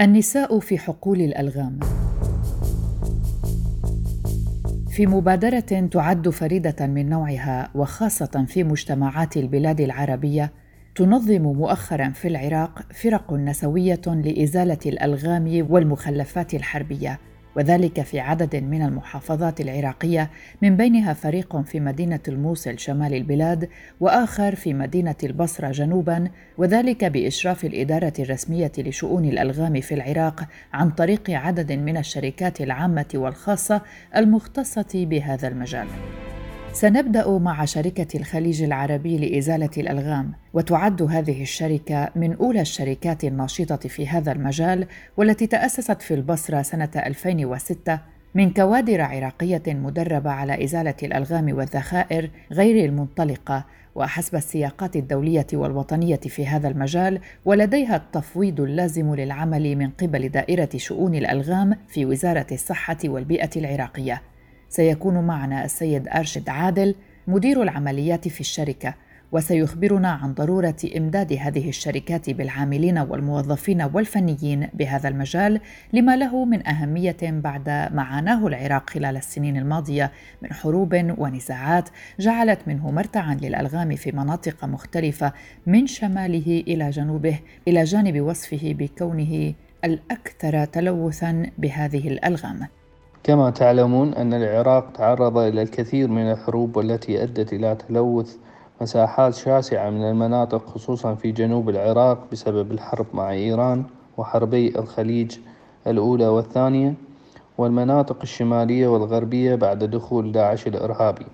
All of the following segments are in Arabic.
النساء في حقول الألغام. في مبادرة تعد فريدة من نوعها وخاصة في مجتمعات البلاد العربية تنظم مؤخرا في العراق فرق نسوية لإزالة الألغام والمخلفات الحربية. وذلك في عدد من المحافظات العراقية من بينها فريق في مدينة الموصل شمال البلاد وآخر في مدينة البصرة جنوبا وذلك بإشراف الإدارة الرسمية لشؤون الألغام في العراق عن طريق عدد من الشركات العامة والخاصة المختصة بهذا المجال. سنبدأ مع شركة الخليج العربي لإزالة الألغام وتعد هذه الشركة من أولى الشركات الناشطة في هذا المجال والتي تأسست في البصرة سنة 2006 من كوادر عراقية مدربة على إزالة الألغام والذخائر غير المنطلقة. وحسب السياقات الدولية والوطنية في هذا المجال ولديها التفويض اللازم للعمل من قبل دائرة شؤون الألغام في وزارة الصحة والبيئة العراقية. سيكون معنا السيد أرشد عادل مدير العمليات في الشركة وسيخبرنا عن ضرورة إمداد هذه الشركات بالعاملين والموظفين والفنيين بهذا المجال لما له من أهمية بعد ما عاناه العراق خلال السنين الماضية من حروب ونزاعات جعلت منه مرتعا للألغام في مناطق مختلفة من شماله إلى جنوبه إلى جانب وصفه بكونه الأكثر تلوثا بهذه الألغام. كما تعلمون أن العراق تعرض إلى الكثير من الحروب والتي أدت إلى تلوث مساحات شاسعة من المناطق خصوصا في جنوب العراق بسبب الحرب مع إيران وحربي الخليج الأولى والثانية والمناطق الشمالية والغربية بعد دخول داعش الإرهابي.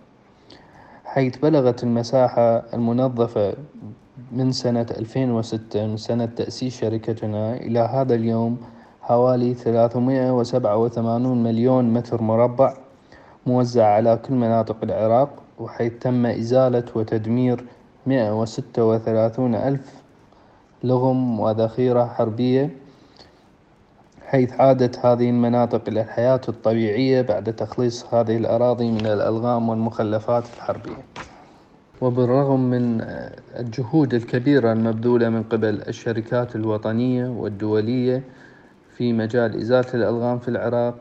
حيث بلغت المساحة المنظفة من سنة 2006 من سنة تأسيس شركتنا إلى هذا اليوم حوالي ثلاثمائة وسبعة وثمانون مليون متر مربع موزع على كل مناطق العراق وحيث تم إزالة وتدمير مئة وستة وثلاثون ألف لغم وذخيرة حربية حيث عادت هذه المناطق إلى الحياة الطبيعية بعد تخليص هذه الأراضي من الألغام والمخلفات الحربية. وبالرغم من الجهود الكبيرة المبذولة من قبل الشركات الوطنية والدولية في مجال إزالة الألغام في العراق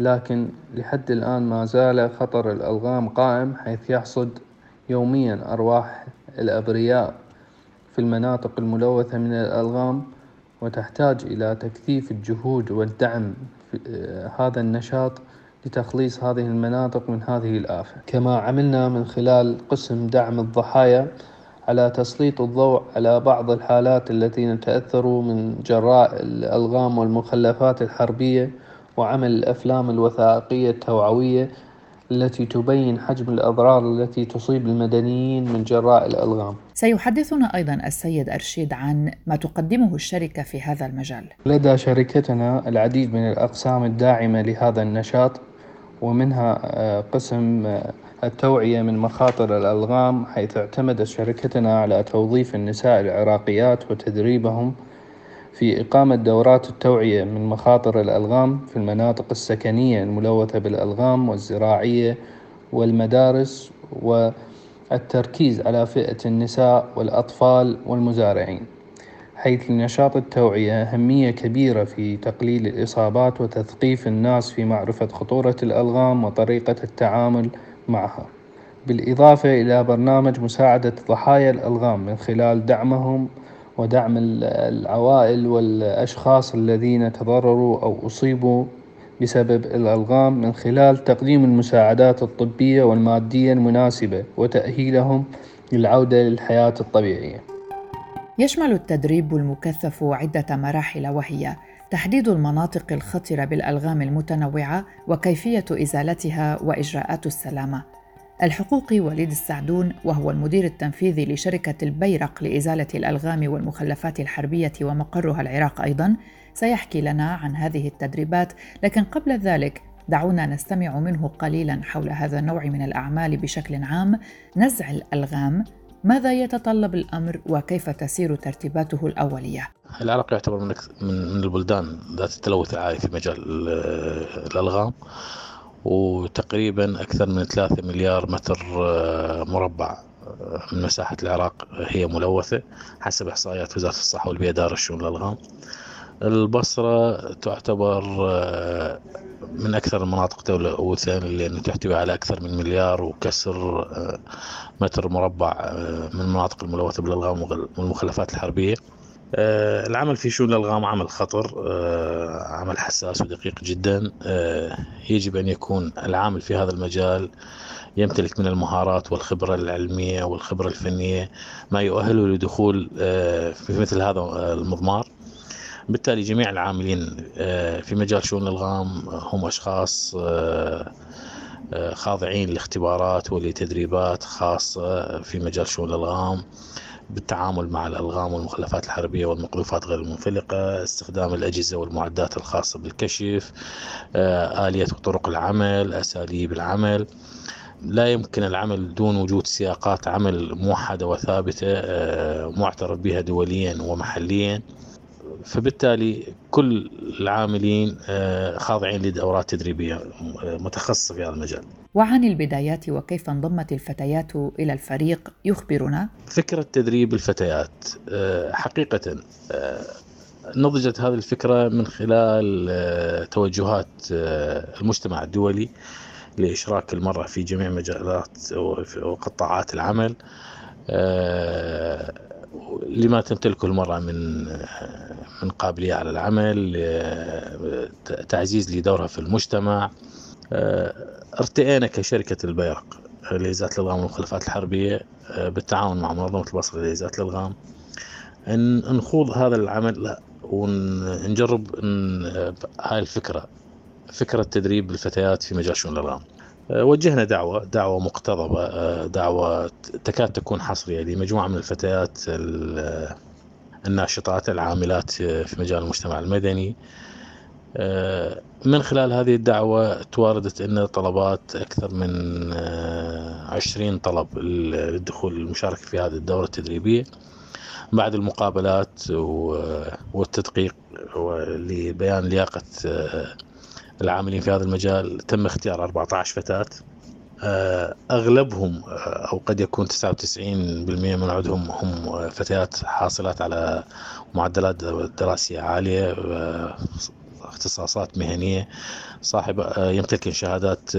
لكن لحد الآن ما زال خطر الألغام قائم حيث يحصد يوميا أرواح الأبرياء في المناطق الملوثة من الألغام وتحتاج إلى تكثيف الجهود والدعم في هذا النشاط لتخليص هذه المناطق من هذه الآفة. كما عملنا من خلال قسم دعم الضحايا على تسليط الضوء على بعض الحالات التي نتأثر من جراء الألغام والمخلفات الحربية وعمل الأفلام الوثائقية التوعوية التي تبين حجم الأضرار التي تصيب المدنيين من جراء الألغام. سيحدثنا أيضا السيد أرشيد عن ما تقدمه الشركة في هذا المجال. لدى شركتنا العديد من الأقسام الداعمة لهذا النشاط ومنها آه، قسم آه، التوعية من مخاطر الألغام حيث اعتمدت شركتنا على توظيف النساء العراقيات وتدريبهم في إقامة دورات التوعية من مخاطر الألغام في المناطق السكنية الملوثة بالألغام والزراعية والمدارس والتركيز على فئة النساء والأطفال والمزارعين حيث لنشاط التوعية أهمية كبيرة في تقليل الإصابات وتثقيف الناس في معرفة خطورة الألغام وطريقة التعامل معها بالإضافة إلى برنامج مساعدة ضحايا الألغام من خلال دعمهم ودعم العوائل والأشخاص الذين تضرروا أو أصيبوا بسبب الألغام من خلال تقديم المساعدات الطبية والمادية المناسبة وتأهيلهم للعودة للحياة الطبيعية. يشمل التدريب المكثف عدة مراحل وهي تحديد المناطق الخطرة بالألغام المتنوعة وكيفية إزالتها وإجراءات السلامة. الحقوقي وليد السعدون وهو المدير التنفيذي لشركة البيرق لإزالة الألغام والمخلفات الحربية ومقرها العراق أيضا سيحكي لنا عن هذه التدريبات لكن قبل ذلك دعونا نستمع منه قليلا حول هذا النوع من الأعمال بشكل عام نزع الألغام ماذا يتطلب الأمر وكيف تسير ترتيباته الأولية؟ العراق يعتبر من من البلدان ذات التلوث العالي في مجال الألغام وتقريبا أكثر من 3 مليار متر آه، مربع آه، من مساحة العراق هي ملوثة حسب إحصائيات وزارة الصحة والبيئة دار الشؤون الألغام البصرة تعتبر آه، من أكثر المناطق تلوثا لأنه تحتوي على أكثر من مليار وكسر آه، متر مربع آه، من المناطق الملوثة بالألغام والمخلفات الحربية. العمل في شؤون الألغام عمل خطر عمل حساس ودقيق جدا. يجب أن يكون العامل في هذا المجال يمتلك من المهارات والخبرة العلمية والخبرة الفنية ما يؤهله لدخول في مثل هذا المضمار. بالتالي جميع العاملين آه، في مجال شؤون الالغام هم أشخاص آه، آه، خاضعين لاختبارات ولتدريبات خاصة في مجال شؤون الالغام بالتعامل مع الألغام والمخلفات الحربية والمقذوفات غير المنفلقة، استخدام الأجهزة والمعدات الخاصة بالكشف، آلية وطرق العمل، أساليب العمل. لا يمكن العمل دون وجود سياقات عمل موحدة وثابتة معترف بها دوليا ومحليا. فبالتالي كل العاملين آه، خاضعين لدورات تدريبية آه، متخصصة في هذا المجال. وعن البدايات وكيف انضمت الفتيات إلى الفريق يخبرنا فكرة تدريب الفتيات آه، حقيقة نضجت هذه الفكرة من خلال توجهات المجتمع الدولي لإشراك المرأة في جميع مجالات وقطاعات العمل لما تمتلكه المرأة من من قابلية على العمل تعزيز لدورها في المجتمع. ارتئينا كشركة البيرق لإزالة الألغام والمخلفات الحربية بالتعاون مع منظمة البصرة لإزالة الألغام أن نخوض هذا العمل ونجرب هاي الفكرة فكرة تدريب الفتيات في مجال شؤون الألغام وجهنا دعوة دعوة مقتضبة دعوة تكاد تكون حصرية لمجموعة من الفتيات الناشطات العاملات في مجال المجتمع المدني. من خلال هذه الدعوة تواردت لنا طلبات أكثر من عشرين طلب للدخول المشاركة في هذه الدورة التدريبية. بعد المقابلات والتدقيق لبيان لياقة العاملين في هذا المجال تم اختيار 14 فتاة. آه، أغلبهم آه، أو قد يكون 99% من عدهم هم فتيات حاصلات على معدلات دراسية عالية آه، اختصاصات مهنية صاحب يمتلك شهادات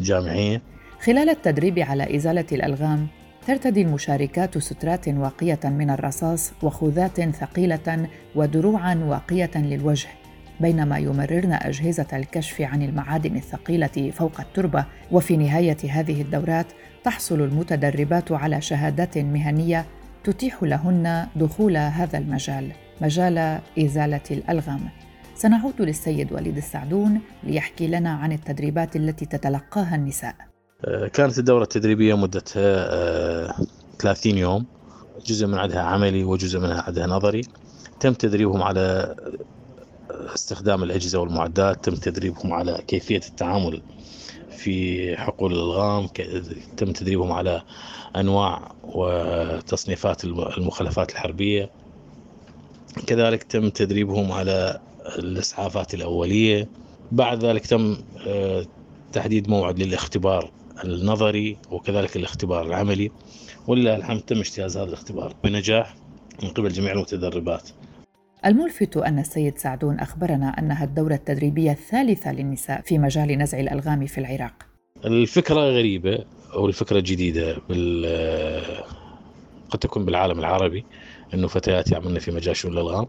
جامعية. خلال التدريب على إزالة الألغام ترتدي المشاركات سترات واقية من الرصاص وخوذات ثقيلة ودروعا واقية للوجه. بينما يمررن أجهزة الكشف عن المعادن الثقيلة فوق التربة وفي نهاية هذه الدورات تحصل المتدربات على شهادات مهنية تتيح لهن دخول هذا المجال مجال إزالة الألغام. سنعود للسيد وليد السعدون ليحكي لنا عن التدريبات التي تتلقاها النساء. آه، كانت الدورة التدريبية مدتها 30 آه، يوم جزء من عدها عملي وجزء منها عدها نظري. تم تدريبهم على استخدام الأجهزة والمعدات تم تدريبهم على كيفية التعامل في حقول الألغام تم تدريبهم على أنواع وتصنيفات المخلفات الحربية. كذلك تم تدريبهم على الإسعافات الأولية. بعد ذلك تم آه، تحديد موعد للاختبار النظري وكذلك الاختبار العملي. ولله الحمد تم اجتياز هذا الاختبار بنجاح من قبل جميع المتدربات. الملفت أن السيد سعدون أخبرنا أنها الدورة التدريبية الثالثة للنساء في مجال نزع الألغام في العراق. الفكرة غريبة أو الفكرة جديدة بال قد تكون بالعالم العربي أنه فتيات يعملن في مجال شؤون الألغام.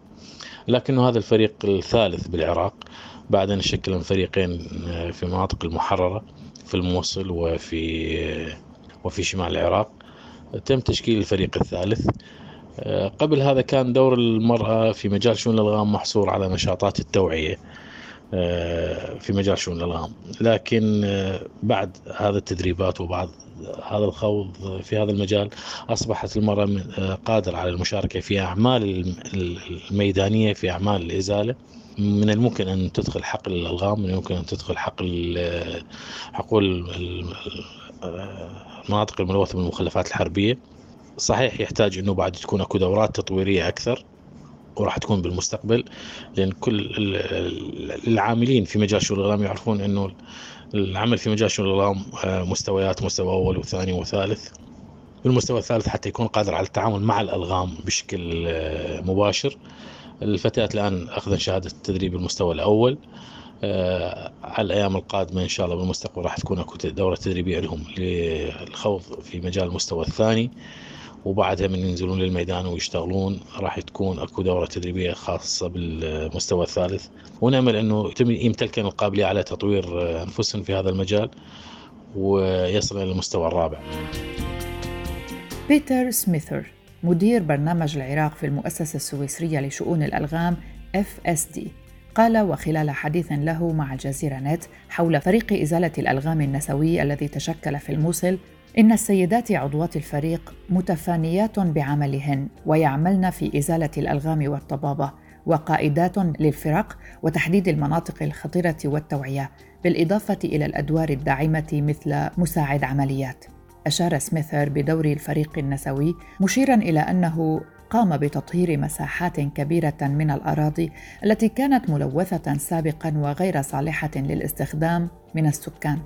لكنه هذا الفريق الثالث بالعراق. بعد أن شكل فريقين في المناطق المحررة في الموصل وفي وفي شمال العراق تم تشكيل الفريق الثالث. آه، قبل هذا كان دور المرأة في مجال شؤون الألغام محصور على نشاطات التوعية آه، في مجال شؤون الألغام. لكن آه، بعد هذا التدريبات وبعد هذا الخوض في هذا المجال أصبحت المرأة قادرة على المشاركة في أعمال الميدانية في أعمال الإزالة. من الممكن أن تدخل حقل الألغام من الممكن أن تدخل حقل حقول المناطق الملوثة بالمخلفات الحربية. صحيح يحتاج إنه بعد تكون أكو دورات تطويرية أكثر وراح تكون بالمستقبل لأن كل العاملين في مجال شغل الغرام يعرفون إنه العمل في مجال شغل الغرام آه، مستويات مستوى أول وثاني وثالث. بالمستوى الثالث حتى يكون قادر على التعامل مع الألغام بشكل آه، مباشر. الفتيات الآن أخذن شهادة التدريب المستوى الأول آه، على الأيام القادمة إن شاء الله بالمستقبل راح تكون أكو دورة تدريبية لهم للخوض في مجال المستوى الثاني. وبعدها من ينزلون للميدان ويشتغلون راح تكون أكو دورة تدريبية خاصة بالمستوى الثالث ونأمل أنه يمتلكن القابلية على تطوير أنفسهم في هذا المجال ويصل إلى المستوى الرابع. بيتر سميثر مدير برنامج العراق في المؤسسة السويسرية لشؤون الألغام FSD قال وخلال حديث له مع الجزيرة نت حول فريق إزالة الألغام النسوي الذي تشكل في الموصل إن السيدات عضوات الفريق متفانيات بعملهن ويعملن في إزالة الألغام والطبابة وقائدات للفرق وتحديد المناطق الخطرة والتوعية بالإضافة إلى الأدوار الداعمة مثل مساعد عمليات. أشار سميثر بدور الفريق النسوي مشيرا إلى أنه قام بتطهير مساحات كبيرة من الأراضي التي كانت ملوثة سابقا وغير صالحة للاستخدام من السكان.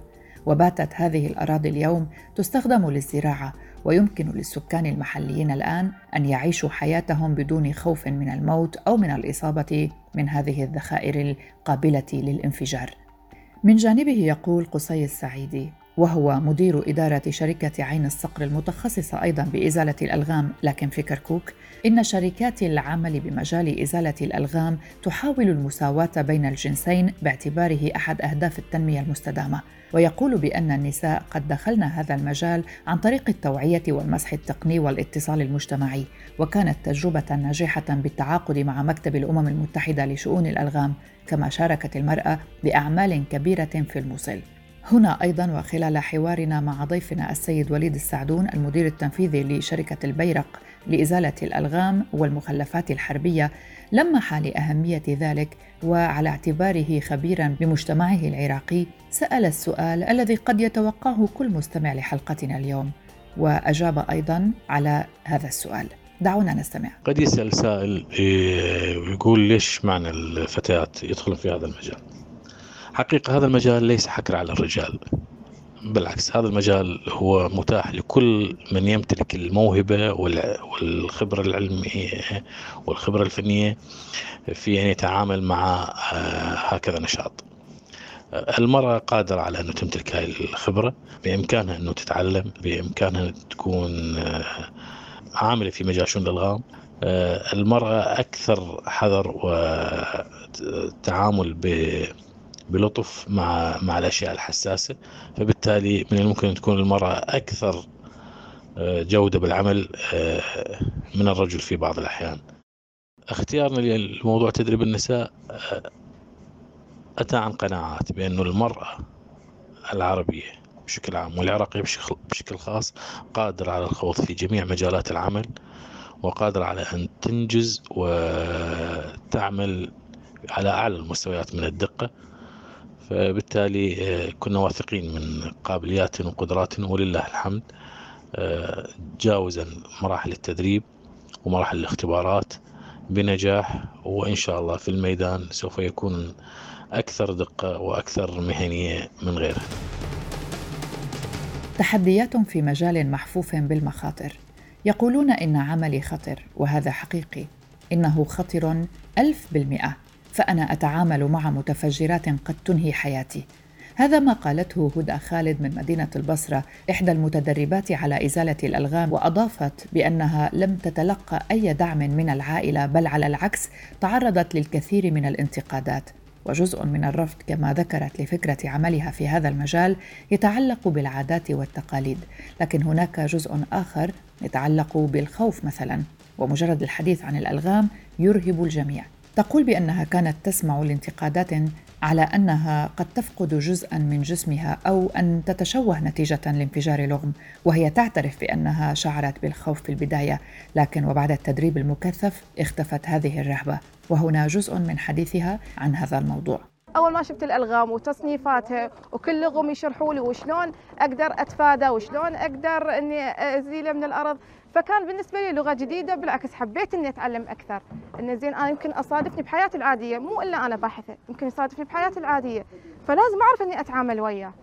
وباتت هذه الأراضي اليوم تستخدم للزراعة ويمكن للسكان المحليين الآن أن يعيشوا حياتهم بدون خوف من الموت أو من الإصابة من هذه الذخائر القابلة للانفجار. من جانبه يقول قصي السعيدي وهو مدير إدارة شركة عين الصقر المتخصصة أيضا بإزالة الألغام. لكن في كركوك إن شركات العمل بمجال إزالة الألغام تحاول المساواة بين الجنسين باعتباره أحد أهداف التنمية المستدامة. ويقول بأن النساء قد دخلن هذا المجال عن طريق التوعية والمسح التقني والاتصال المجتمعي. وكانت تجربة ناجحة بالتعاقد مع مكتب الأمم المتحدة لشؤون الألغام كما شاركت المرأة بأعمال كبيرة في الموصل. هنا أيضا وخلال حوارنا مع ضيفنا السيد وليد السعدون المدير التنفيذي لشركة البيرق لإزالة الألغام والمخلفات الحربية لمح لأهمية ذلك وعلى اعتباره خبيرا بمجتمعه العراقي سأل السؤال الذي قد يتوقعه كل مستمع لحلقتنا اليوم وأجاب أيضا على هذا السؤال. دعونا نستمع. قد يسأل سائل إيه، ويقول ليش معنى الفتيات يدخلون في هذا المجال؟ حقيقة هذا المجال ليس حكر على الرجال. بالعكس هذا المجال هو متاح لكل من يمتلك الموهبة والخبرة العلمية والخبرة الفنية في أن يتعامل مع آه، هكذا نشاط. المرأة قادرة على أنه تمتلك هذه الخبرة بإمكانها أنه تتعلم بإمكانها تكون آه، عاملة في مجال شؤون الألغام. آه، المرأة أكثر حذر وتعامل بلطف مع مع الأشياء الحساسة. فبالتالي من الممكن أن تكون المرأة أكثر آه، جودة بالعمل آه، من الرجل في بعض الأحيان. اختيارنا لموضوع تدريب النساء آه، أتى عن قناعات بانه المرأة العربية بشكل عام والعراقية بشكل خاص قادرة على الخوض في جميع مجالات العمل وقادرة على أن تنجز وتعمل على أعلى المستويات من الدقة. فبالتالي آه، كنا واثقين من قابلياتهم وقدراتهم ولله الحمد آه، جاوزا مراحل التدريب ومراحل الاختبارات بنجاح وإن شاء الله في الميدان سوف يكون أكثر دقة وأكثر مهنية من غيره تحديات في مجال محفوف بالمخاطر. يقولون إن عملي خطر وهذا حقيقي. إنه خطر ألف بالمئة. فأنا أتعامل مع متفجرات قد تنهي حياتي. هذا ما قالته هدى خالد من مدينة البصرة إحدى المتدربات على إزالة الألغام وأضافت بأنها لم تتلقى أي دعم من العائلة بل على العكس تعرضت للكثير من الانتقادات. وجزء من الرفض كما ذكرت لفكرة عملها في هذا المجال يتعلق بالعادات والتقاليد. لكن هناك جزء آخر يتعلق بالخوف مثلا. ومجرد الحديث عن الألغام يرهب الجميع. تقول بأنها كانت تسمع لانتقادات على أنها قد تفقد جزءا من جسمها أو أن تتشوه نتيجة لانفجار لغم وهي تعترف بأنها شعرت بالخوف في البداية لكن وبعد التدريب المكثف اختفت هذه الرهبة. وهنا جزء من حديثها عن هذا الموضوع. أول ما شفت الألغام وتصنيفاتها وكل لغم يشرحوا لي وشلون أقدر أتفادى وشلون أقدر إني ازيله من الأرض فكان بالنسبة لي لغة جديدة بالعكس حبيت إني أتعلم أكثر. إن زين أنا يمكن أصادفني بحياتي العادية مو إلا أنا باحثة يمكن يصادفني بحياتي العادية فلازم أعرف إني أتعامل وياه.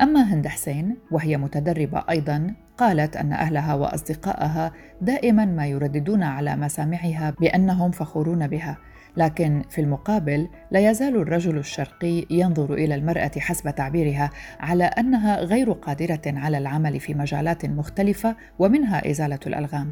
أما هند حسين وهي متدربة أيضا قالت أن أهلها وأصدقائها دائما ما يرددون على مسامعها بأنهم فخورون بها. لكن في المقابل لا يزال الرجل الشرقي ينظر إلى المرأة حسب تعبيرها على أنها غير قادرة على العمل في مجالات مختلفة ومنها إزالة الألغام.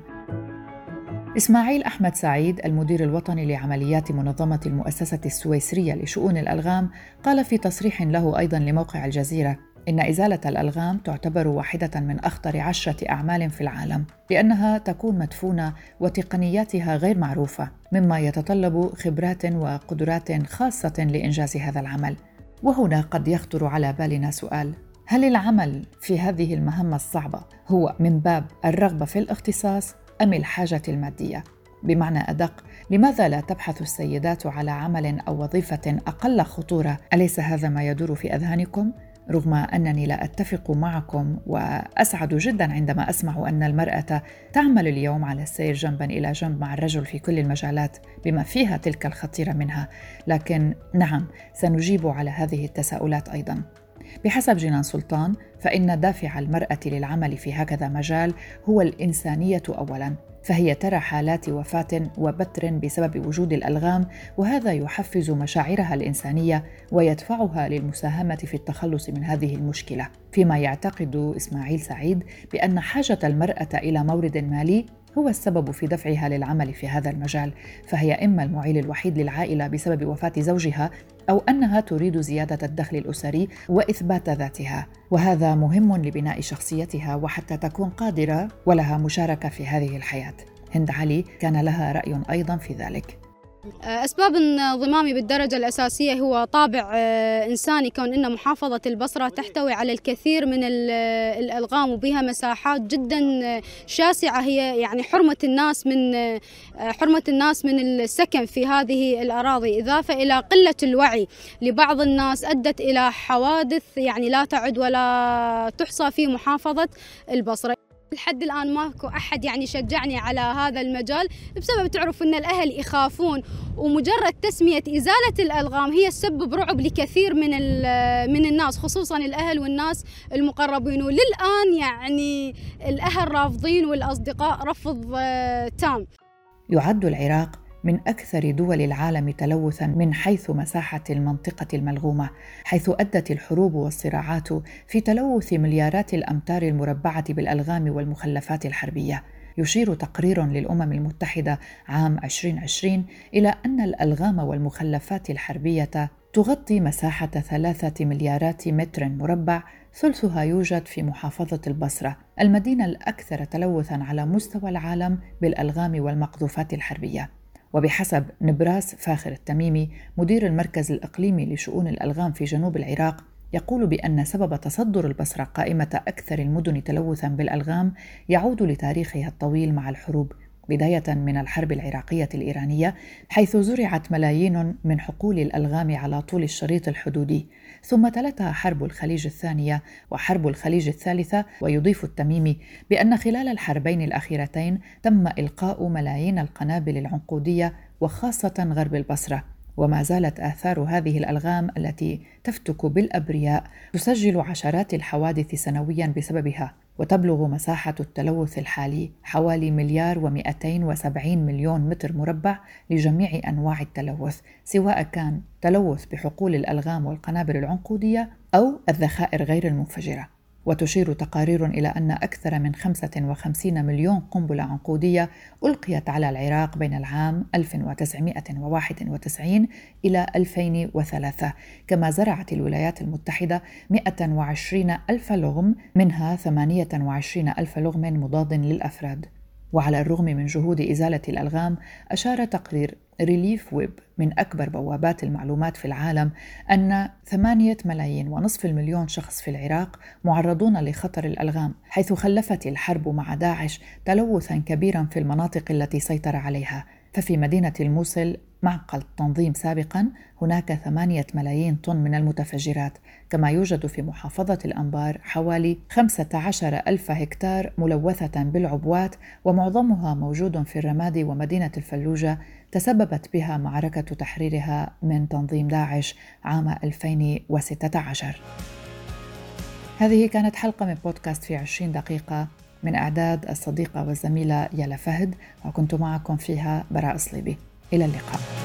إسماعيل أحمد سعيد المدير الوطني لعمليات منظمة المؤسسة السويسرية لشؤون الألغام قال في تصريح له أيضا لموقع الجزيرة إن إزالة الألغام تعتبر واحدة من أخطر عشرة أعمال في العالم لأنها تكون مدفونة وتقنياتها غير معروفة مما يتطلب خبرات وقدرات خاصة لإنجاز هذا العمل وهنا قد يخطر على بالنا سؤال هل العمل في هذه المهمة الصعبة هو من باب الرغبة في الاختصاص أم الحاجة المادية؟ بمعنى أدق، لماذا لا تبحث السيدات على عمل أو وظيفة أقل خطورة؟ أليس هذا ما يدور في أذهانكم؟ رغم أنني لا أتفق معكم وأسعد جدا عندما أسمع أن المرأة تعمل اليوم على السير جنبا إلى جنب مع الرجل في كل المجالات بما فيها تلك الخطيرة منها. لكن نعم سنجيب على هذه التساؤلات أيضا. بحسب جنان سلطان فإن دافع المرأة للعمل في هكذا مجال هو الإنسانية اولا. فهي ترى حالات وفاة وبتر بسبب وجود الألغام وهذا يحفز مشاعرها الإنسانية ويدفعها للمساهمة في التخلص من هذه المشكلة. فيما يعتقد إسماعيل سعيد بأن حاجة المرأة إلى مورد مالي هو السبب في دفعها للعمل في هذا المجال فهي إما المعيل الوحيد للعائلة بسبب وفاة زوجها أو أنها تريد زيادة الدخل الأسري وإثبات ذاتها. وهذا مهم لبناء شخصيتها وحتى تكون قادرة ولها مشاركة في هذه الحياة. هند علي كان لها رأي أيضا في ذلك. أسباب انضمامي بالدرجة الأساسية هو طابع آه، إنساني كون أن محافظة البصرة تحتوي على الكثير من الألغام وبها مساحات جدا آه، شاسعة. هي يعني حرمة الناس من حرمة الناس من السكن في هذه الأراضي. إضافة إلى قلة الوعي لبعض الناس أدت إلى حوادث يعني لا تعد ولا تحصى في محافظة البصرة. لحد الآن ماكو أحد يعني شجعني على هذا المجال بسبب تعرف أن الأهل يخافون ومجرد تسمية إزالة الألغام هي تسبب رعب لكثير من من الناس خصوصا الأهل والناس المقربين. وللآن يعني الأهل رافضين والأصدقاء رفض آه، تام. يعد العراق من أكثر دول العالم تلوثا من حيث مساحة المنطقة الملغومة حيث أدت الحروب والصراعات في تلوث مليارات الأمتار المربعة بالألغام والمخلفات الحربية يشير تقرير للأمم المتحدة عام 2020 إلى أن الألغام والمخلفات الحربية تغطي مساحة ثلاثة مليارات متر مربع ثلثها يوجد في محافظة البصرة، المدينة الأكثر تلوثًا على مستوى العالم بالألغام والمقذوفات الحربية. وبحسب نبراس فاخر التميمي مدير المركز الإقليمي لشؤون الألغام في جنوب العراق يقول بأن سبب تصدر البصرة قائمة أكثر المدن تلوثا بالألغام يعود لتاريخها الطويل مع الحروب بداية من الحرب العراقية الإيرانية حيث زرعت ملايين من حقول الألغام على طول الشريط الحدودي. ثم تلتها حرب الخليج الثانية وحرب الخليج الثالثة ويضيف التميمي بأن خلال الحربين الأخيرتين تم إلقاء ملايين القنابل العنقودية وخاصة غرب البصرة. وما زالت آثار هذه الألغام التي تفتك بالأبرياء تسجل عشرات الحوادث سنويا بسببها. وتبلغ مساحة التلوث الحالي حوالي مليار ومئتين وسبعين مليون متر مربع لجميع أنواع التلوث سواء كان تلوث بحقول الألغام والقنابل العنقودية أو الذخائر غير المنفجرة. وتشير تقارير إلى أن أكثر من 55 مليون قنبلة عنقودية ألقيت على العراق بين العام 1991 إلى 2003 كما زرعت الولايات المتحدة 120 ألف لغم منها 28 ألف لغم مضاد للأفراد. وعلى الرغم من جهود إزالة الألغام أشار تقرير ريليف ويب من أكبر بوابات المعلومات في العالم أن ثمانية ملايين ونصف المليون شخص في العراق معرضون لخطر الألغام حيث خلفت الحرب مع داعش تلوثا كبيرا في المناطق التي سيطر عليها. ففي مدينة الموصل معقل التنظيم سابقا هناك ثمانية ملايين طن من المتفجرات. كما يوجد في محافظة الأنبار حوالي 15 ألف هكتار ملوثة بالعبوات ومعظمها موجود في الرمادي ومدينة الفلوجة تسببت بها معركة تحريرها من تنظيم داعش عام 2016 هذه كانت حلقة من بودكاست في 20 دقيقة. من إعداد الصديقة والزميلة يالا فهد وكنت معكم فيها براء صليبي. إلى اللقاء.